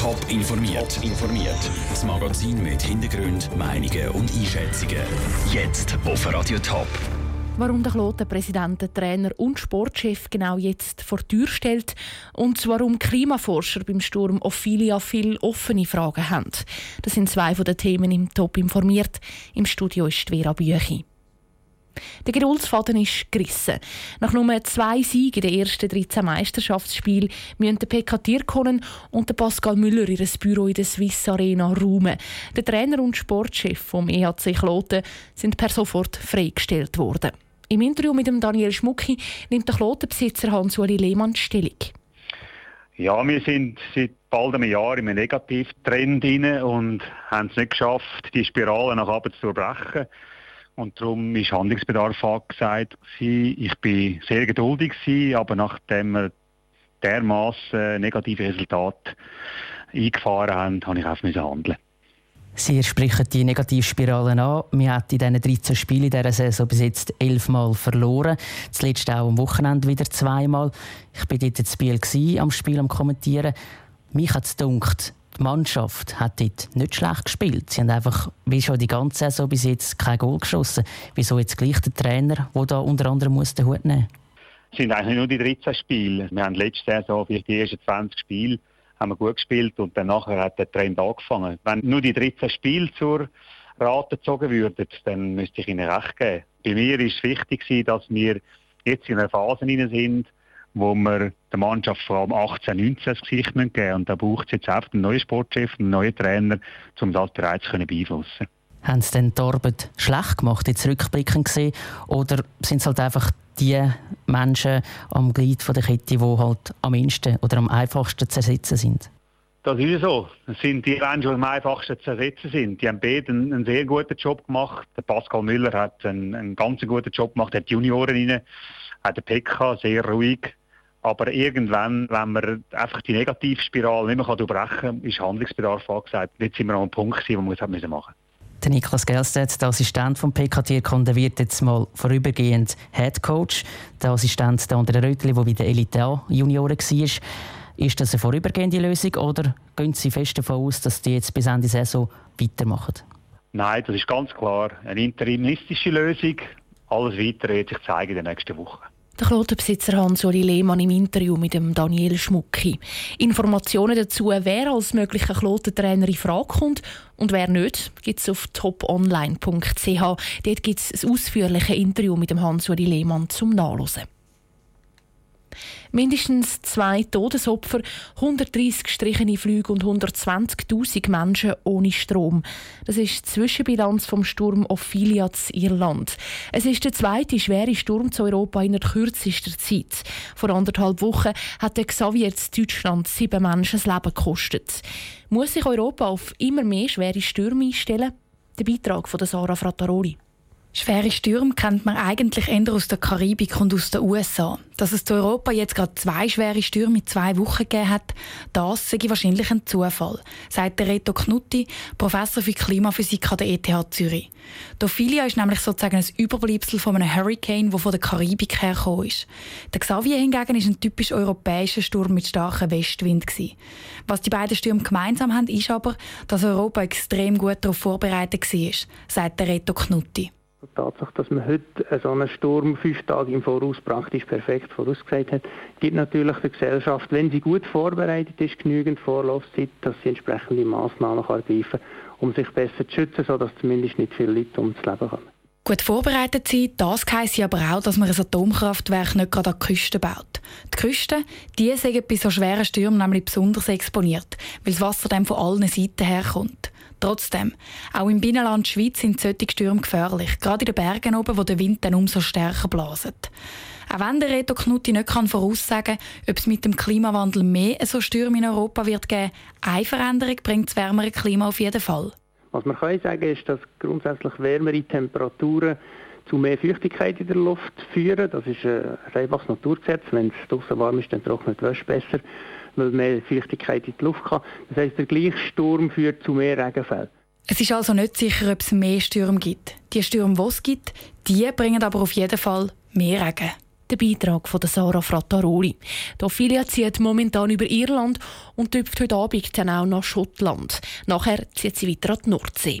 Top informiert. informiert. Das Magazin mit Hintergrund, Meinungen und Einschätzungen. Jetzt auf Radio Top. Warum der Kloten-Präsident, Trainer und Sportchef genau jetzt vor die Tür stellt und warum Klimaforscher beim Sturm Ophelia viele offene Fragen haben. Das sind zwei von den Themen im Top informiert. Im Studio ist Vera Büchi. Der Geduldsfaden ist gerissen. Nach nur zwei Siegen in den ersten 13 Meisterschaftsspielen müssen der PK Tierkonen und der Pascal Müller ihr Büro in der Swiss Arena räumen. Der Trainer und Sportchef vom EHC Kloten sind per sofort freigestellt worden. Im Interview mit dem Daniel Schmucki nimmt der Klotenbesitzer Hans-Uli Lehmann Stellung. Ja, wir sind seit bald einem Jahr in einem Negativtrend und haben es nicht geschafft, die Spirale nach oben zu durchbrechen. Und darum ist Handlungsbedarf angesagt. Ich bin sehr geduldig, aber nachdem wir dermaßen negative Resultate eingefahren haben, habe ich auch handeln. Sie sprechen die Negativspiralen an. Wir haben in diesen 13 Spielen in dieser Saison bis jetzt elfmal verloren. Zuletzt auch am Wochenende wieder zweimal. Ich war dort in Biel am Spiel am Kommentieren. Mich hat es gedacht, die Mannschaft hat dort nicht schlecht gespielt. Sie haben einfach, wie schon die ganze Saison bis jetzt, kein Goal geschossen. Wieso jetzt gleich der Trainer, der da unter anderem muss den Hut nehmen Es sind eigentlich nur die 13 Spiele. Wir haben letzte Saison vielleicht die ersten 20 Spiele haben wir gut gespielt und dann hat der Trend angefangen. Wenn nur die 13 Spiele zur Rate gezogen würden, dann müsste ich Ihnen recht geben. Bei mir ist es wichtig, dass wir jetzt in einer Phase sind, wo wir der Mannschaft vor allem 18, 19 das Gesicht geben müssen. Und da braucht es jetzt einfach einen neuen Sportchef, einen neuen Trainer, um das bereits zu beeinflussen Haben Sie denn die Arbeit schlecht gemacht, jetzt rückblickend gesehen? Oder sind es halt einfach die Menschen am Glied der Kette, die halt am mindesten oder am einfachsten zu ersetzen sind? Das ist so. Es sind die Menschen, die am einfachsten zu ersetzen sind. Die haben beide einen, einen sehr guten Job gemacht. Der Pascal Müller hat einen, einen ganz guten Job gemacht, hat die Junioren rein, hat der PK sehr ruhig aber irgendwann, wenn man einfach die Negativspirale nicht mehr durchbrechen kann, ist Handlungsbedarf angesagt. Jetzt sind wir an einem Punkt, wo wir es machen müssen. Der Niklas Gelstedt, der Assistent vom PK der wird jetzt mal vorübergehend Head Coach. Der Assistent der Andre Rötli, der bei den Elite Junioren war. Ist das eine vorübergehende Lösung oder gehen Sie fest davon aus, dass die jetzt bis Ende Saison weitermachen? Nein, das ist ganz klar eine interimistische Lösung. Alles Weitere wird sich zeigen in den nächsten Wochen. Der Klotenbesitzer Hans-Uli Lehmann im Interview mit dem Daniel Schmucki. Informationen dazu, wer als möglicher Klotentrainer in Frage kommt und wer nicht, gibt es auf toponline.ch. Dort gibt es ein ausführliches Interview mit dem Hans-Uli Lehmann zum Nachlesen. Mindestens zwei Todesopfer, 130 gestrichene Flüge und 120.000 Menschen ohne Strom. Das ist die Zwischenbilanz vom Sturm Ophelia in Irland. Es ist der zweite schwere Sturm zu Europa in der kürzesten Zeit. Vor anderthalb Wochen hat der Xavier in Deutschland sieben Menschen das Leben gekostet. Muss sich Europa auf immer mehr schwere Stürme einstellen? Der Beitrag von Sarah Frattaroli. Schwere Stürme kennt man eigentlich eher aus der Karibik und aus den USA. Dass es zu Europa jetzt gerade zwei schwere Stürme in zwei Wochen gegeben hat, das sei wahrscheinlich ein Zufall, sagt der Reto Knutti, Professor für Klimaphysik an der ETH Zürich. Die Ophelia ist nämlich sozusagen ein Überbleibsel von einem Hurricane, der von der Karibik hergekommen ist. Der Xavier hingegen ist ein typisch europäischer Sturm mit starkem Westwind. Gewesen. Was die beiden Stürme gemeinsam haben, ist aber, dass Europa extrem gut darauf vorbereitet war, sagt der Reto Knutti. Die Tatsache, dass man heute so einen Sturm fünf Tage im Voraus praktisch perfekt vorausgesagt hat, gibt natürlich der Gesellschaft, wenn sie gut vorbereitet ist, genügend Vorlaufzeit, dass sie entsprechende Massnahmen ergreifen kann, um sich besser zu schützen, sodass zumindest nicht viele Leute ums Leben kommen. Gut vorbereitet sein, das heisst aber auch, dass man ein Atomkraftwerk nicht gerade an die Küste baut. Die Küsten, die sind bei so schweren Stürmen nämlich besonders exponiert, weil das Wasser dann von allen Seiten herkommt. Trotzdem, auch im Binnenland Schweiz sind solche Stürme gefährlich, gerade in den Bergen oben, wo der Wind dann umso stärker blaset. Auch wenn der Reto Knutti nicht kann voraussagen kann, ob es mit dem Klimawandel mehr so Stürme in Europa wird geben, eine Veränderung bringt das wärmere Klima auf jeden Fall. Was man kann sagen ist, dass grundsätzlich wärmere Temperaturen zu mehr Feuchtigkeit in der Luft führen. Das ist äh, ein einfaches Naturgesetz. Wenn es draußen warm ist, dann trocknet die Wäsche besser, weil mehr Feuchtigkeit in die Luft kann. Das heisst, der gleiche Sturm führt zu mehr Regenfällen. Es ist also nicht sicher, ob es mehr Stürme gibt. Die Stürme, die es gibt, die bringen aber auf jeden Fall mehr Regen. Der Beitrag von Sarah Frattaroli. Die Ophelia zieht momentan über Irland und tüpft heute Abend dann auch nach Schottland. Nachher zieht sie weiter an die Nordsee.